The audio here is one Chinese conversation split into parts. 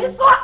It's what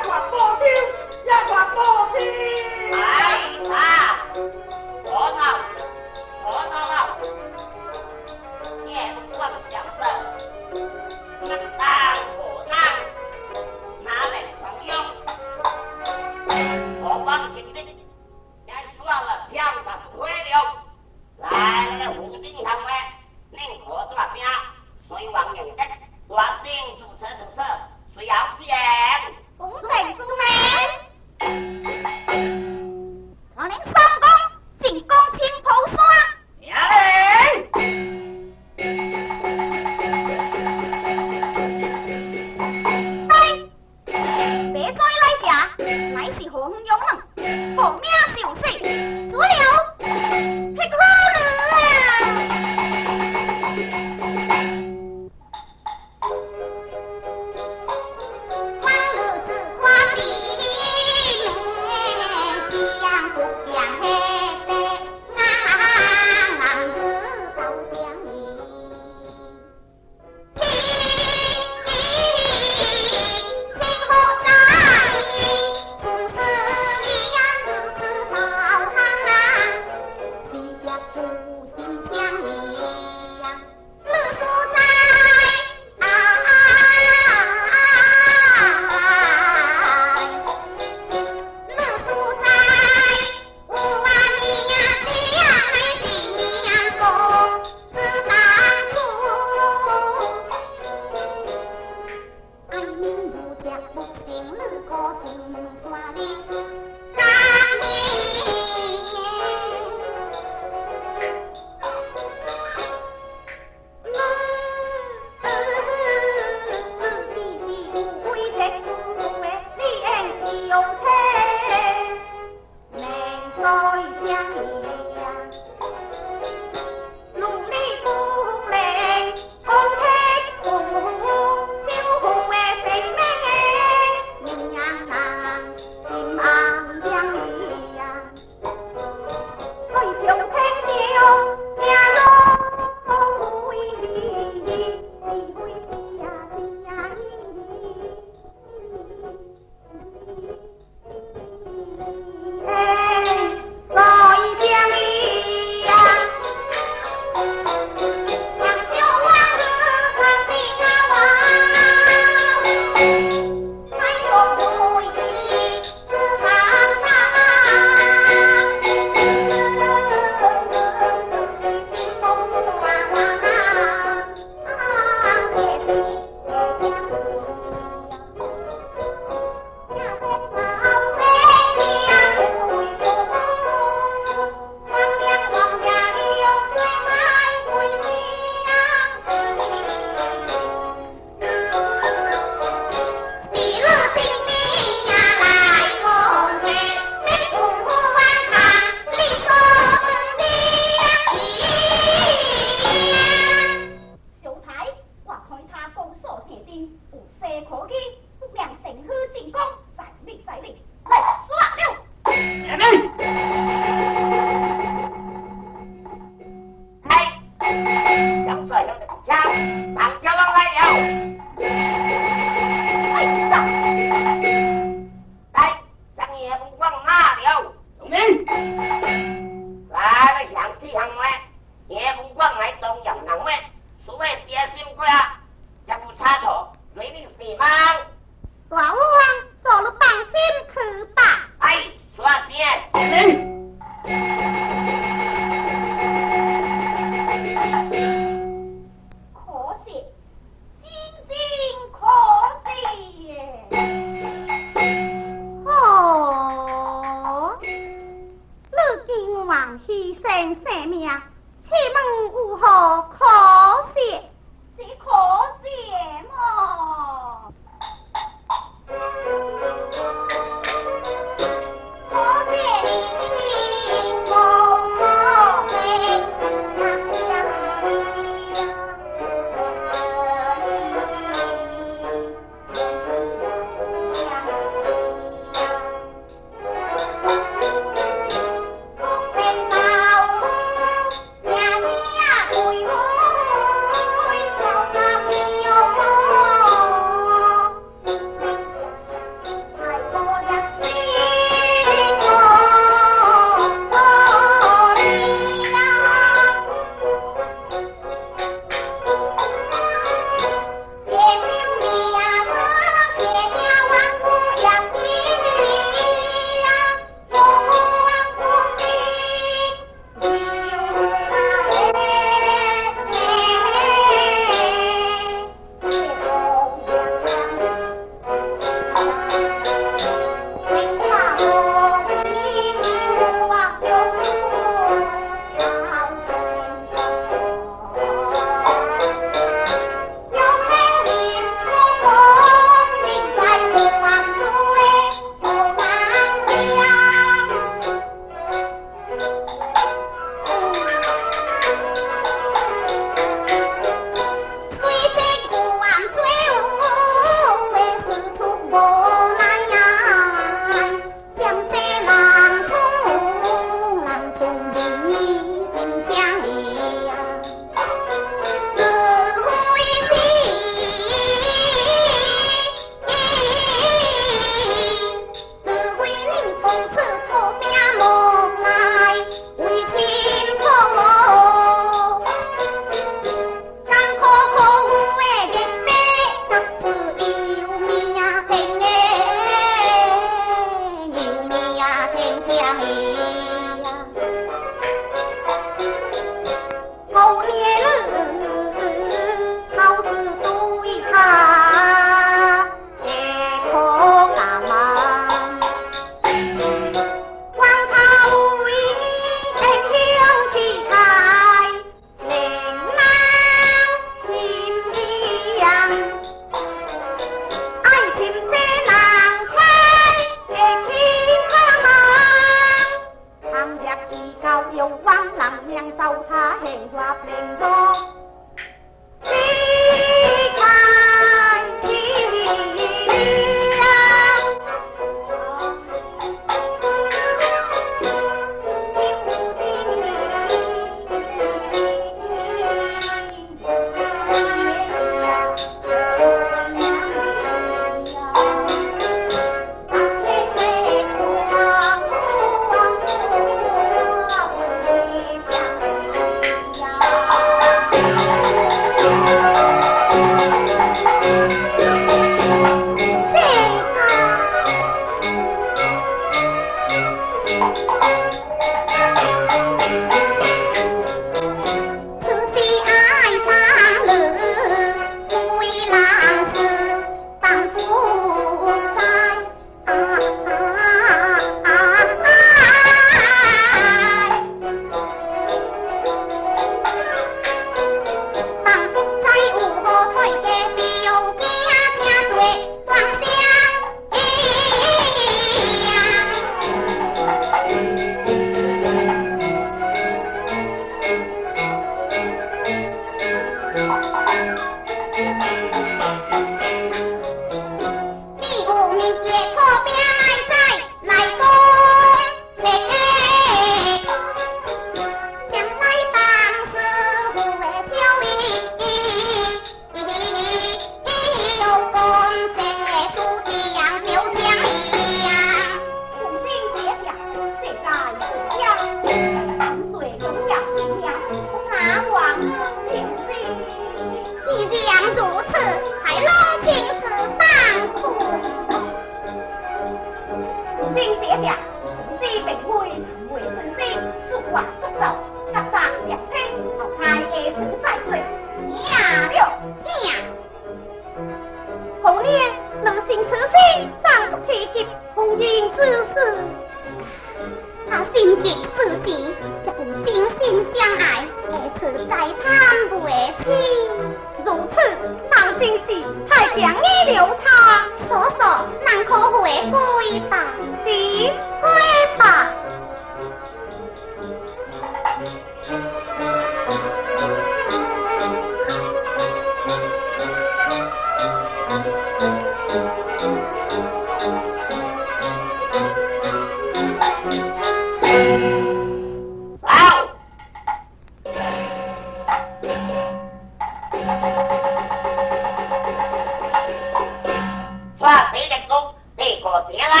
别来。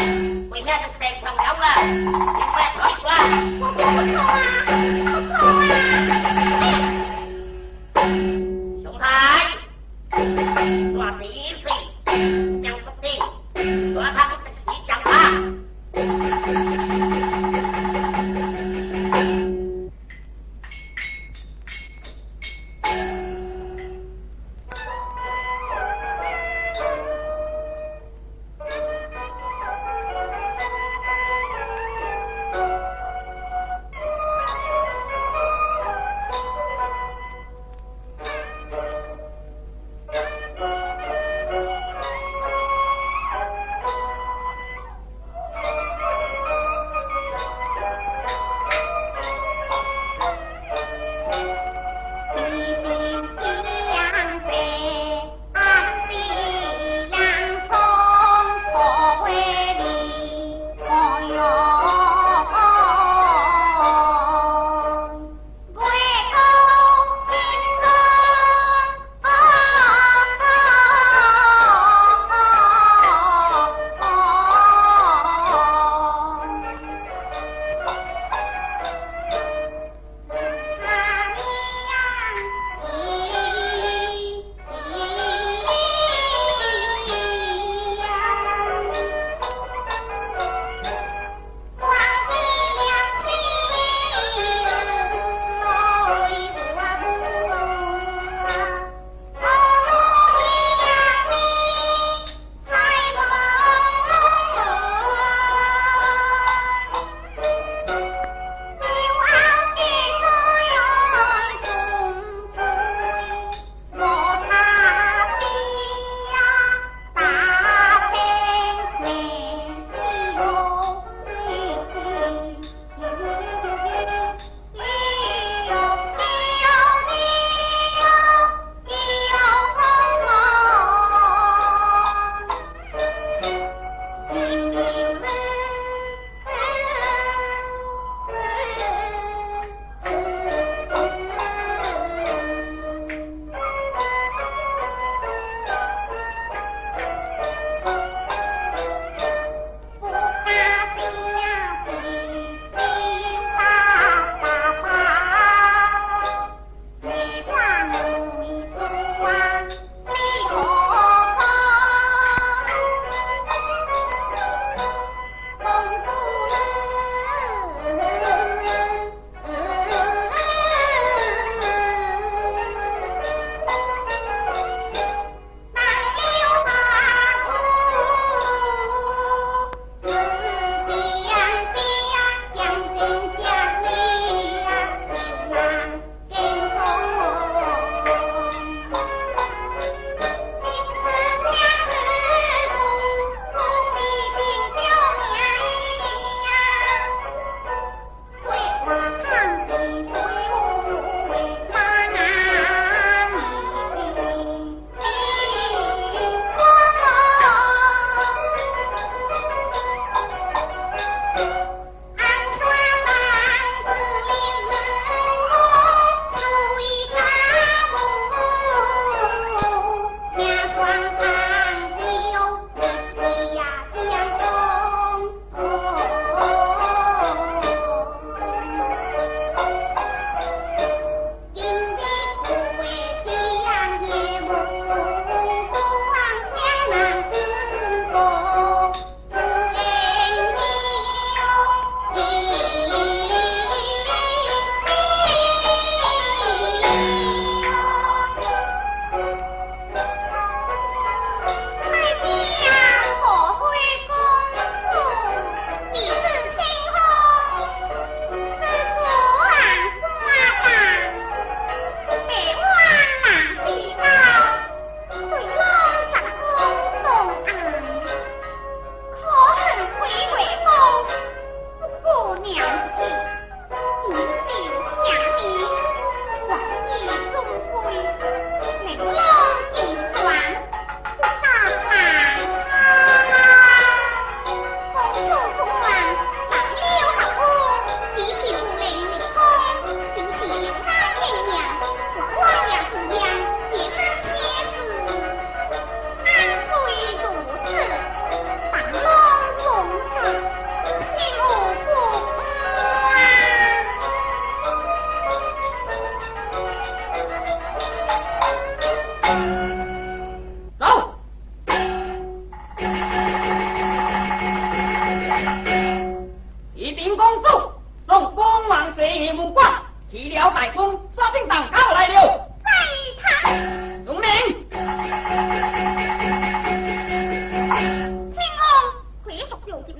为什么要在这里撒你们两个一起玩我不要偷啊不要偷啊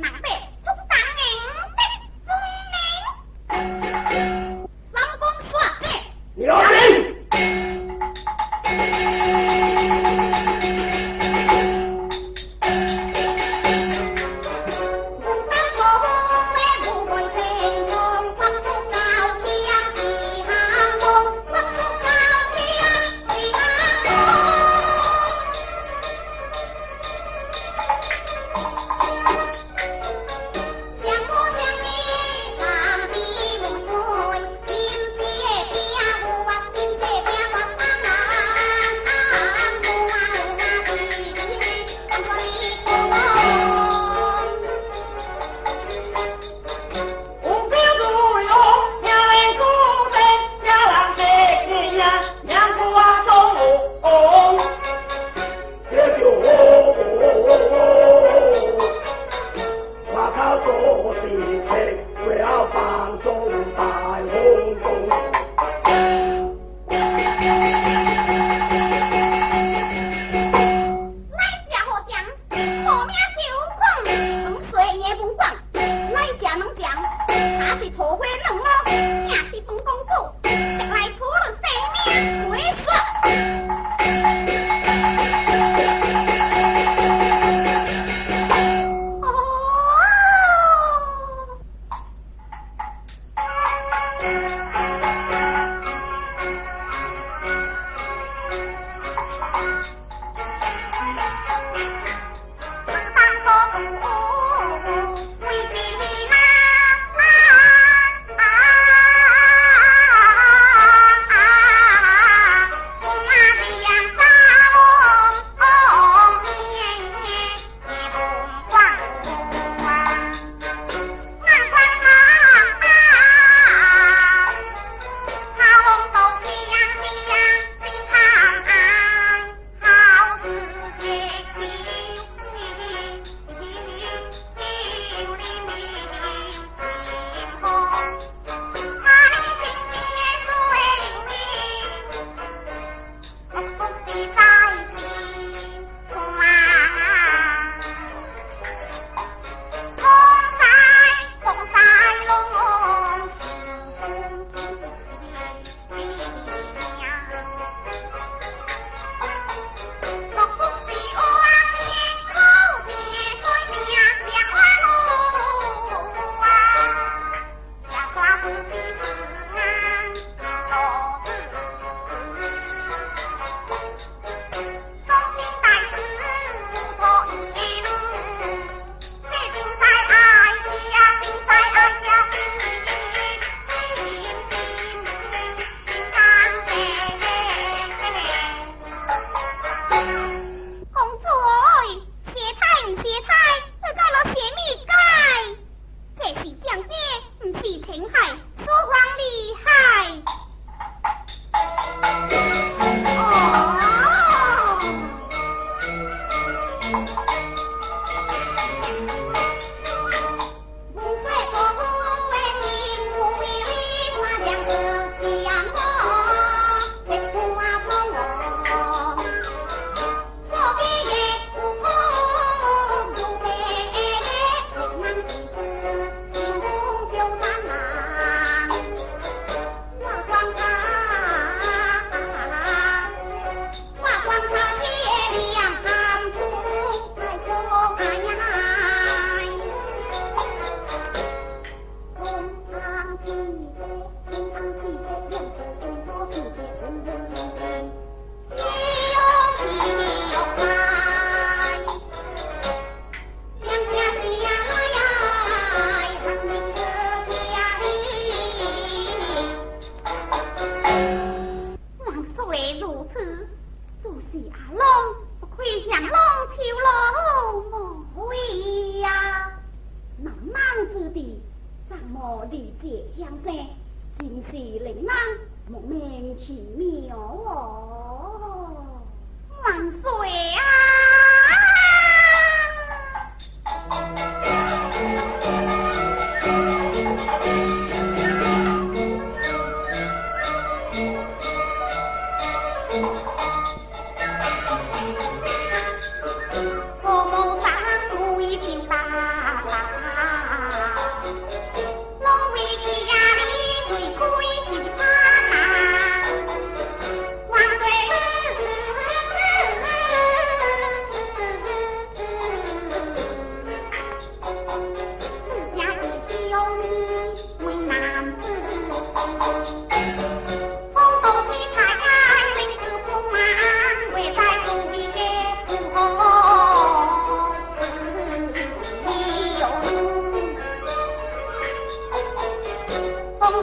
啊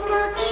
Thank you.